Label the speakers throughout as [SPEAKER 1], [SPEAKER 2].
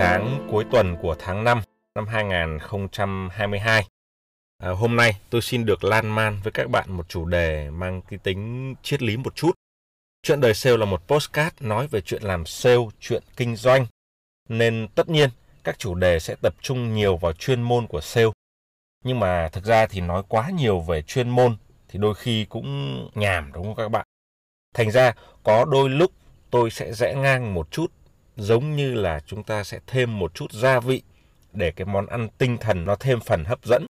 [SPEAKER 1] sáng cuối tuần của tháng 5 năm 2022. À, hôm nay tôi xin được lan man với các bạn một chủ đề mang cái tính triết lý một chút. Chuyện đời sale là một postcard nói về chuyện làm sale, chuyện kinh doanh. Nên tất nhiên các chủ đề sẽ tập trung nhiều vào chuyên môn của sale. Nhưng mà thực ra thì nói quá nhiều về chuyên môn thì đôi khi cũng nhàm đúng không các bạn? Thành ra có đôi lúc tôi sẽ rẽ ngang một chút giống như là chúng ta sẽ thêm một chút gia vị để cái món ăn tinh thần nó thêm phần hấp dẫn.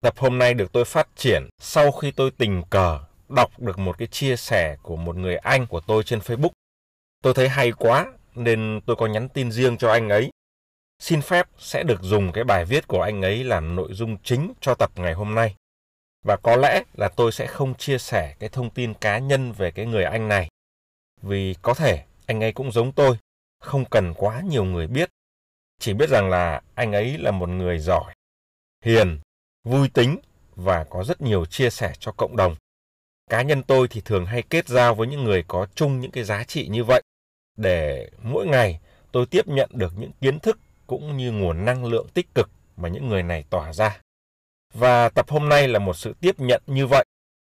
[SPEAKER 1] Tập hôm nay được tôi phát triển sau khi tôi tình cờ đọc được một cái chia sẻ của một người anh của tôi trên Facebook. Tôi thấy hay quá nên tôi có nhắn tin riêng cho anh ấy. Xin phép sẽ được dùng cái bài viết của anh ấy làm nội dung chính cho tập ngày hôm nay. Và có lẽ là tôi sẽ không chia sẻ cái thông tin cá nhân về cái người anh này. Vì có thể anh ấy cũng giống tôi, không cần quá nhiều người biết. Chỉ biết rằng là anh ấy là một người giỏi, hiền, vui tính và có rất nhiều chia sẻ cho cộng đồng. Cá nhân tôi thì thường hay kết giao với những người có chung những cái giá trị như vậy để mỗi ngày tôi tiếp nhận được những kiến thức cũng như nguồn năng lượng tích cực mà những người này tỏa ra. Và tập hôm nay là một sự tiếp nhận như vậy,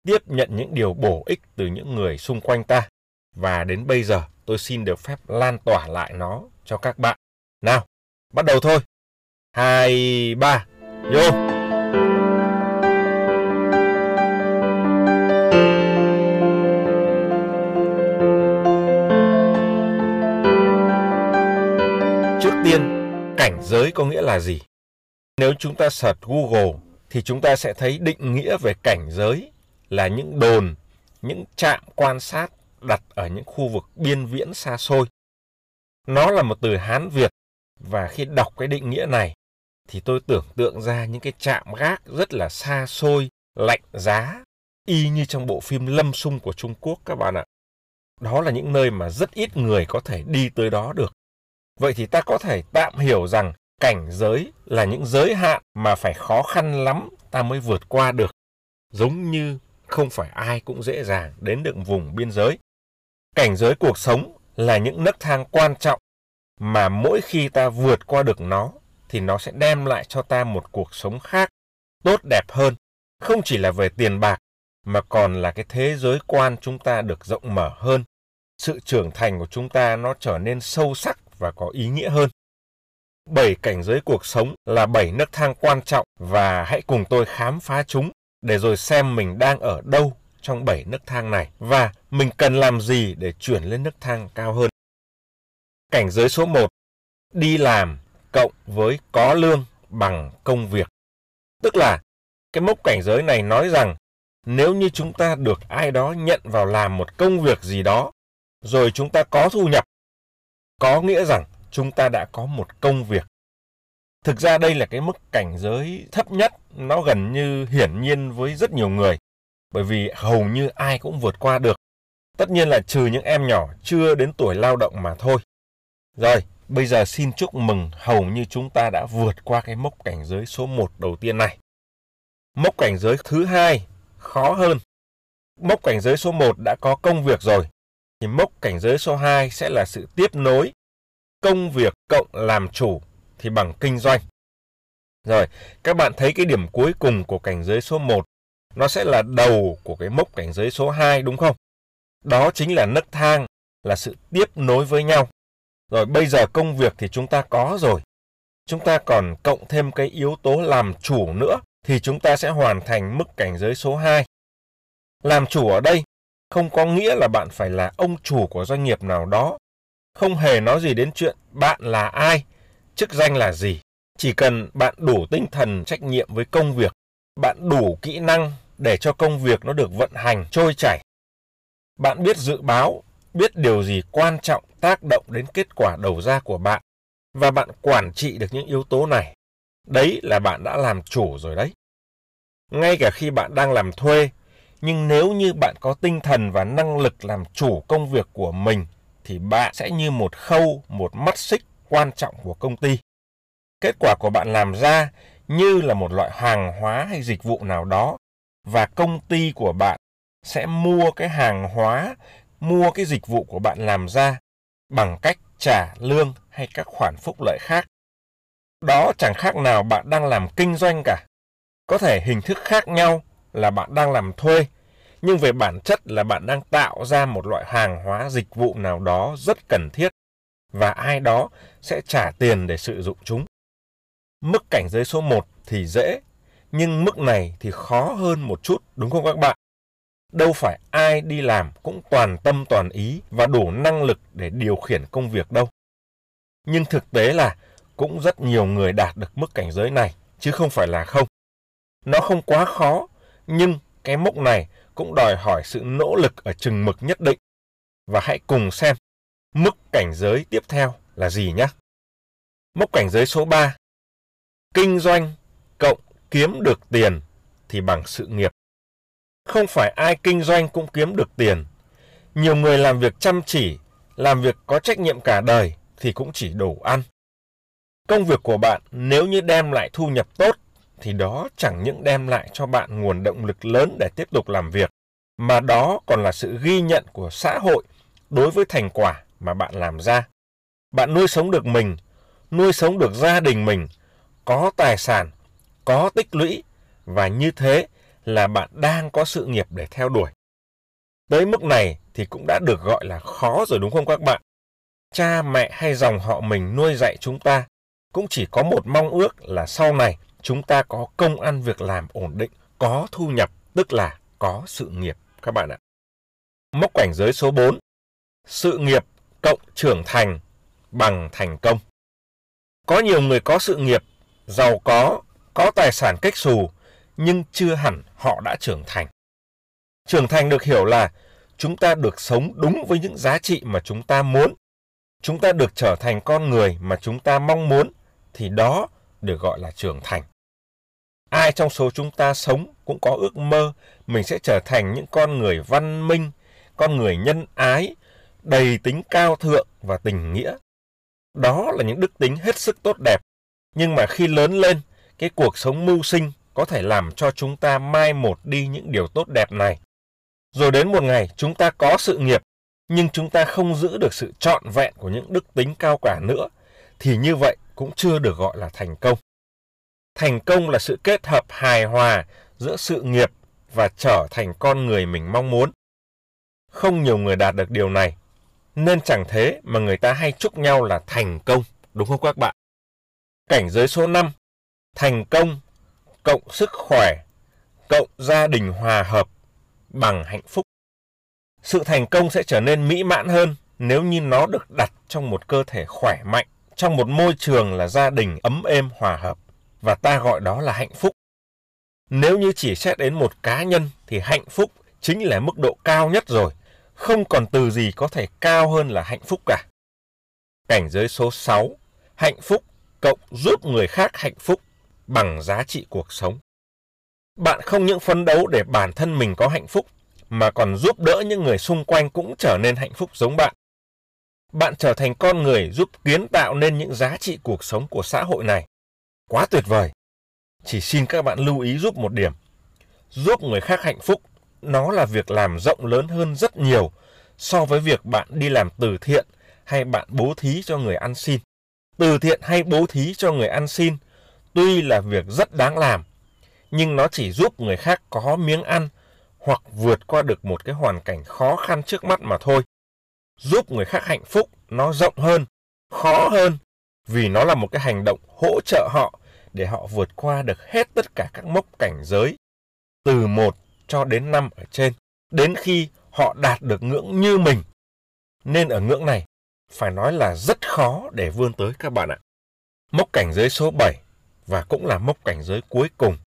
[SPEAKER 1] tiếp nhận những điều bổ ích từ những người xung quanh ta. Và đến bây giờ tôi xin được phép lan tỏa lại nó cho các bạn. Nào, bắt đầu thôi. Hai, ba, vô! Trước tiên, cảnh giới có nghĩa là gì? Nếu chúng ta search Google thì chúng ta sẽ thấy định nghĩa về cảnh giới là những đồn, những trạm quan sát đặt ở những khu vực biên viễn xa xôi. Nó là một từ Hán Việt và khi đọc cái định nghĩa này thì tôi tưởng tượng ra những cái trạm gác rất là xa xôi, lạnh giá, y như trong bộ phim Lâm Sung của Trung Quốc các bạn ạ. Đó là những nơi mà rất ít người có thể đi tới đó được. Vậy thì ta có thể tạm hiểu rằng cảnh giới là những giới hạn mà phải khó khăn lắm ta mới vượt qua được. Giống như không phải ai cũng dễ dàng đến được vùng biên giới. Cảnh giới cuộc sống là những nấc thang quan trọng mà mỗi khi ta vượt qua được nó thì nó sẽ đem lại cho ta một cuộc sống khác, tốt đẹp hơn, không chỉ là về tiền bạc mà còn là cái thế giới quan chúng ta được rộng mở hơn. Sự trưởng thành của chúng ta nó trở nên sâu sắc và có ý nghĩa hơn. Bảy cảnh giới cuộc sống là bảy nấc thang quan trọng và hãy cùng tôi khám phá chúng để rồi xem mình đang ở đâu trong bảy nấc thang này và mình cần làm gì để chuyển lên nước thang cao hơn. Cảnh giới số 1, đi làm cộng với có lương bằng công việc. Tức là cái mốc cảnh giới này nói rằng nếu như chúng ta được ai đó nhận vào làm một công việc gì đó, rồi chúng ta có thu nhập, có nghĩa rằng chúng ta đã có một công việc. Thực ra đây là cái mức cảnh giới thấp nhất, nó gần như hiển nhiên với rất nhiều người, bởi vì hầu như ai cũng vượt qua được. Tất nhiên là trừ những em nhỏ chưa đến tuổi lao động mà thôi. Rồi, bây giờ xin chúc mừng hầu như chúng ta đã vượt qua cái mốc cảnh giới số 1 đầu tiên này. Mốc cảnh giới thứ hai khó hơn. Mốc cảnh giới số 1 đã có công việc rồi, thì mốc cảnh giới số 2 sẽ là sự tiếp nối công việc cộng làm chủ thì bằng kinh doanh. Rồi, các bạn thấy cái điểm cuối cùng của cảnh giới số 1 nó sẽ là đầu của cái mốc cảnh giới số 2 đúng không? Đó chính là nấc thang, là sự tiếp nối với nhau. Rồi bây giờ công việc thì chúng ta có rồi. Chúng ta còn cộng thêm cái yếu tố làm chủ nữa thì chúng ta sẽ hoàn thành mức cảnh giới số 2. Làm chủ ở đây không có nghĩa là bạn phải là ông chủ của doanh nghiệp nào đó. Không hề nói gì đến chuyện bạn là ai, chức danh là gì. Chỉ cần bạn đủ tinh thần trách nhiệm với công việc, bạn đủ kỹ năng để cho công việc nó được vận hành trôi chảy. Bạn biết dự báo, biết điều gì quan trọng tác động đến kết quả đầu ra của bạn và bạn quản trị được những yếu tố này. Đấy là bạn đã làm chủ rồi đấy. Ngay cả khi bạn đang làm thuê, nhưng nếu như bạn có tinh thần và năng lực làm chủ công việc của mình thì bạn sẽ như một khâu, một mắt xích quan trọng của công ty. Kết quả của bạn làm ra như là một loại hàng hóa hay dịch vụ nào đó và công ty của bạn sẽ mua cái hàng hóa, mua cái dịch vụ của bạn làm ra bằng cách trả lương hay các khoản phúc lợi khác. Đó chẳng khác nào bạn đang làm kinh doanh cả. Có thể hình thức khác nhau là bạn đang làm thuê, nhưng về bản chất là bạn đang tạo ra một loại hàng hóa dịch vụ nào đó rất cần thiết và ai đó sẽ trả tiền để sử dụng chúng. Mức cảnh giới số 1 thì dễ, nhưng mức này thì khó hơn một chút đúng không các bạn? Đâu phải ai đi làm cũng toàn tâm toàn ý và đủ năng lực để điều khiển công việc đâu. Nhưng thực tế là cũng rất nhiều người đạt được mức cảnh giới này, chứ không phải là không. Nó không quá khó, nhưng cái mốc này cũng đòi hỏi sự nỗ lực ở chừng mực nhất định. Và hãy cùng xem mức cảnh giới tiếp theo là gì nhé. Mốc cảnh giới số 3. Kinh doanh cộng kiếm được tiền thì bằng sự nghiệp. Không phải ai kinh doanh cũng kiếm được tiền. Nhiều người làm việc chăm chỉ, làm việc có trách nhiệm cả đời thì cũng chỉ đủ ăn. Công việc của bạn nếu như đem lại thu nhập tốt thì đó chẳng những đem lại cho bạn nguồn động lực lớn để tiếp tục làm việc, mà đó còn là sự ghi nhận của xã hội đối với thành quả mà bạn làm ra. Bạn nuôi sống được mình, nuôi sống được gia đình mình, có tài sản, có tích lũy và như thế là bạn đang có sự nghiệp để theo đuổi. Tới mức này thì cũng đã được gọi là khó rồi đúng không các bạn? Cha mẹ hay dòng họ mình nuôi dạy chúng ta cũng chỉ có một mong ước là sau này chúng ta có công ăn việc làm ổn định, có thu nhập, tức là có sự nghiệp các bạn ạ. Mốc cảnh giới số 4. Sự nghiệp cộng trưởng thành bằng thành công. Có nhiều người có sự nghiệp, giàu có, có tài sản cách xù, nhưng chưa hẳn họ đã trưởng thành. Trưởng thành được hiểu là chúng ta được sống đúng với những giá trị mà chúng ta muốn. Chúng ta được trở thành con người mà chúng ta mong muốn, thì đó được gọi là trưởng thành. Ai trong số chúng ta sống cũng có ước mơ mình sẽ trở thành những con người văn minh, con người nhân ái, đầy tính cao thượng và tình nghĩa. Đó là những đức tính hết sức tốt đẹp. Nhưng mà khi lớn lên, cái cuộc sống mưu sinh có thể làm cho chúng ta mai một đi những điều tốt đẹp này. Rồi đến một ngày chúng ta có sự nghiệp, nhưng chúng ta không giữ được sự trọn vẹn của những đức tính cao cả nữa, thì như vậy cũng chưa được gọi là thành công. Thành công là sự kết hợp hài hòa giữa sự nghiệp và trở thành con người mình mong muốn. Không nhiều người đạt được điều này, nên chẳng thế mà người ta hay chúc nhau là thành công, đúng không các bạn? Cảnh giới số 5, thành công cộng sức khỏe, cộng gia đình hòa hợp bằng hạnh phúc. Sự thành công sẽ trở nên mỹ mãn hơn nếu như nó được đặt trong một cơ thể khỏe mạnh, trong một môi trường là gia đình ấm êm hòa hợp và ta gọi đó là hạnh phúc. Nếu như chỉ xét đến một cá nhân thì hạnh phúc chính là mức độ cao nhất rồi, không còn từ gì có thể cao hơn là hạnh phúc cả. Cảnh giới số 6, hạnh phúc cộng giúp người khác hạnh phúc bằng giá trị cuộc sống. Bạn không những phấn đấu để bản thân mình có hạnh phúc, mà còn giúp đỡ những người xung quanh cũng trở nên hạnh phúc giống bạn. Bạn trở thành con người giúp kiến tạo nên những giá trị cuộc sống của xã hội này. Quá tuyệt vời. Chỉ xin các bạn lưu ý giúp một điểm. Giúp người khác hạnh phúc, nó là việc làm rộng lớn hơn rất nhiều so với việc bạn đi làm từ thiện hay bạn bố thí cho người ăn xin. Từ thiện hay bố thí cho người ăn xin tuy là việc rất đáng làm, nhưng nó chỉ giúp người khác có miếng ăn hoặc vượt qua được một cái hoàn cảnh khó khăn trước mắt mà thôi. Giúp người khác hạnh phúc nó rộng hơn, khó hơn vì nó là một cái hành động hỗ trợ họ để họ vượt qua được hết tất cả các mốc cảnh giới từ 1 cho đến 5 ở trên đến khi họ đạt được ngưỡng như mình. Nên ở ngưỡng này phải nói là rất khó để vươn tới các bạn ạ. Mốc cảnh giới số 7 và cũng là mốc cảnh giới cuối cùng.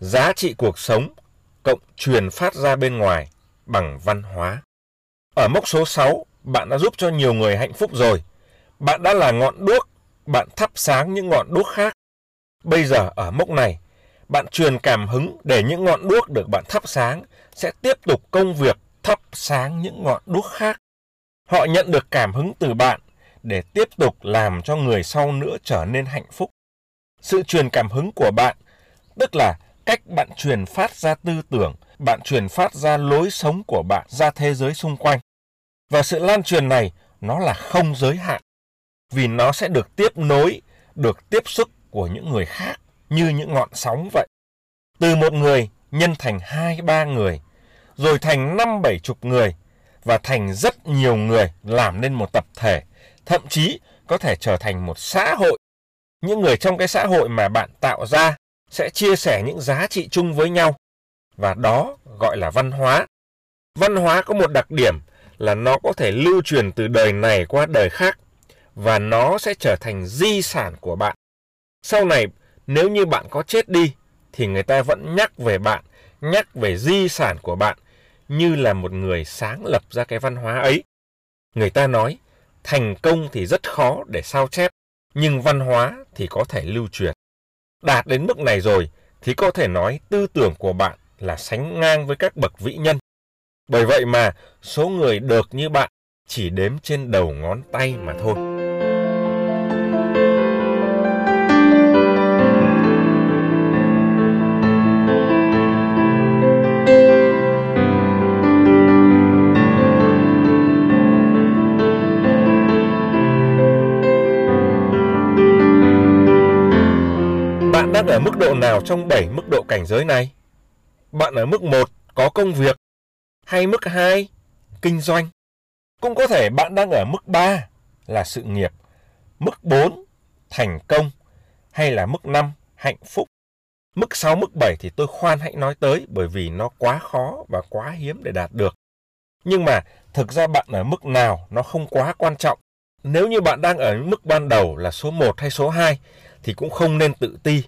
[SPEAKER 1] Giá trị cuộc sống cộng truyền phát ra bên ngoài bằng văn hóa. Ở mốc số 6, bạn đã giúp cho nhiều người hạnh phúc rồi. Bạn đã là ngọn đuốc, bạn thắp sáng những ngọn đuốc khác. Bây giờ ở mốc này, bạn truyền cảm hứng để những ngọn đuốc được bạn thắp sáng sẽ tiếp tục công việc thắp sáng những ngọn đuốc khác. Họ nhận được cảm hứng từ bạn để tiếp tục làm cho người sau nữa trở nên hạnh phúc. Sự truyền cảm hứng của bạn, tức là cách bạn truyền phát ra tư tưởng, bạn truyền phát ra lối sống của bạn ra thế giới xung quanh. Và sự lan truyền này nó là không giới hạn, vì nó sẽ được tiếp nối, được tiếp xúc của những người khác như những ngọn sóng vậy. Từ một người nhân thành hai ba người, rồi thành năm bảy chục người, và thành rất nhiều người làm nên một tập thể, thậm chí có thể trở thành một xã hội. Những người trong cái xã hội mà bạn tạo ra sẽ chia sẻ những giá trị chung với nhau, và đó gọi là văn hóa. Văn hóa có một đặc điểm là nó có thể lưu truyền từ đời này qua đời khác, và nó sẽ trở thành di sản của bạn. Sau này, nếu như bạn có chết đi, thì người ta vẫn nhắc về bạn, nhắc về di sản của bạn như là một người sáng lập ra cái văn hóa ấy. Người ta nói, thành công thì rất khó để sao chép, nhưng văn hóa thì có thể lưu truyền. Đạt đến mức này rồi thì có thể nói tư tưởng của bạn là sánh ngang với các bậc vĩ nhân. Bởi vậy mà số người được như bạn chỉ đếm trên đầu ngón tay mà thôi. Độ nào trong 7 mức độ cảnh giới này? Bạn ở mức 1 có công việc hay mức 2 kinh doanh? Cũng có thể bạn đang ở mức 3 là sự nghiệp, mức 4 thành công hay là mức 5 hạnh phúc. Mức 6, mức 7 thì tôi khoan hãy nói tới bởi vì nó quá khó và quá hiếm để đạt được. Nhưng mà thực ra bạn ở mức nào nó không quá quan trọng. Nếu như bạn đang ở mức ban đầu là số 1 hay số 2 thì cũng không nên tự ti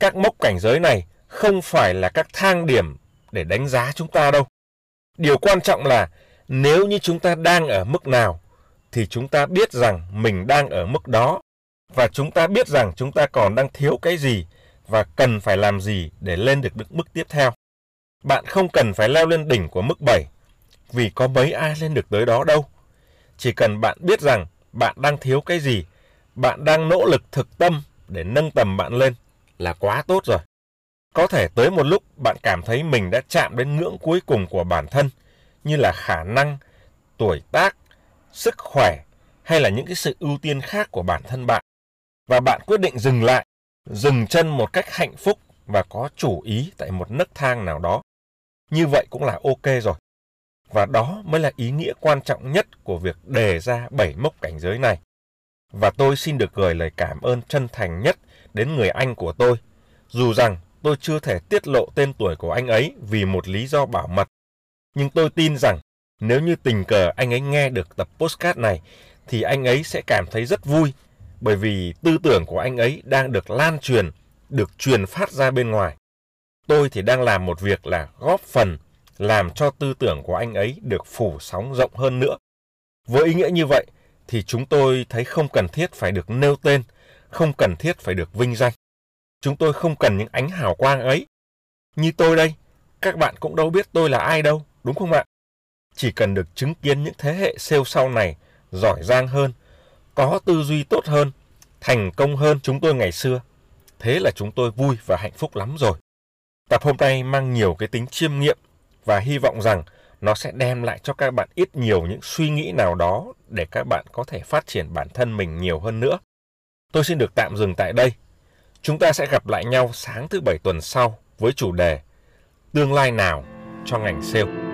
[SPEAKER 1] các mốc cảnh giới này không phải là các thang điểm để đánh giá chúng ta đâu. Điều quan trọng là nếu như chúng ta đang ở mức nào thì chúng ta biết rằng mình đang ở mức đó và chúng ta biết rằng chúng ta còn đang thiếu cái gì và cần phải làm gì để lên được được mức tiếp theo. Bạn không cần phải leo lên đỉnh của mức 7 vì có mấy ai lên được tới đó đâu. Chỉ cần bạn biết rằng bạn đang thiếu cái gì, bạn đang nỗ lực thực tâm để nâng tầm bạn lên là quá tốt rồi. Có thể tới một lúc bạn cảm thấy mình đã chạm đến ngưỡng cuối cùng của bản thân, như là khả năng, tuổi tác, sức khỏe hay là những cái sự ưu tiên khác của bản thân bạn. Và bạn quyết định dừng lại, dừng chân một cách hạnh phúc và có chủ ý tại một nấc thang nào đó. Như vậy cũng là ok rồi. Và đó mới là ý nghĩa quan trọng nhất của việc đề ra bảy mốc cảnh giới này. Và tôi xin được gửi lời cảm ơn chân thành nhất đến người anh của tôi, dù rằng tôi chưa thể tiết lộ tên tuổi của anh ấy vì một lý do bảo mật. Nhưng tôi tin rằng nếu như tình cờ anh ấy nghe được tập postcard này thì anh ấy sẽ cảm thấy rất vui bởi vì tư tưởng của anh ấy đang được lan truyền, được truyền phát ra bên ngoài. Tôi thì đang làm một việc là góp phần làm cho tư tưởng của anh ấy được phủ sóng rộng hơn nữa. Với ý nghĩa như vậy thì chúng tôi thấy không cần thiết phải được nêu tên không cần thiết phải được vinh danh. Chúng tôi không cần những ánh hào quang ấy. Như tôi đây, các bạn cũng đâu biết tôi là ai đâu, đúng không ạ? Chỉ cần được chứng kiến những thế hệ siêu sau này giỏi giang hơn, có tư duy tốt hơn, thành công hơn chúng tôi ngày xưa. Thế là chúng tôi vui và hạnh phúc lắm rồi. Tập hôm nay mang nhiều cái tính chiêm nghiệm và hy vọng rằng nó sẽ đem lại cho các bạn ít nhiều những suy nghĩ nào đó để các bạn có thể phát triển bản thân mình nhiều hơn nữa. Tôi xin được tạm dừng tại đây. Chúng ta sẽ gặp lại nhau sáng thứ bảy tuần sau với chủ đề Tương lai nào cho ngành sale.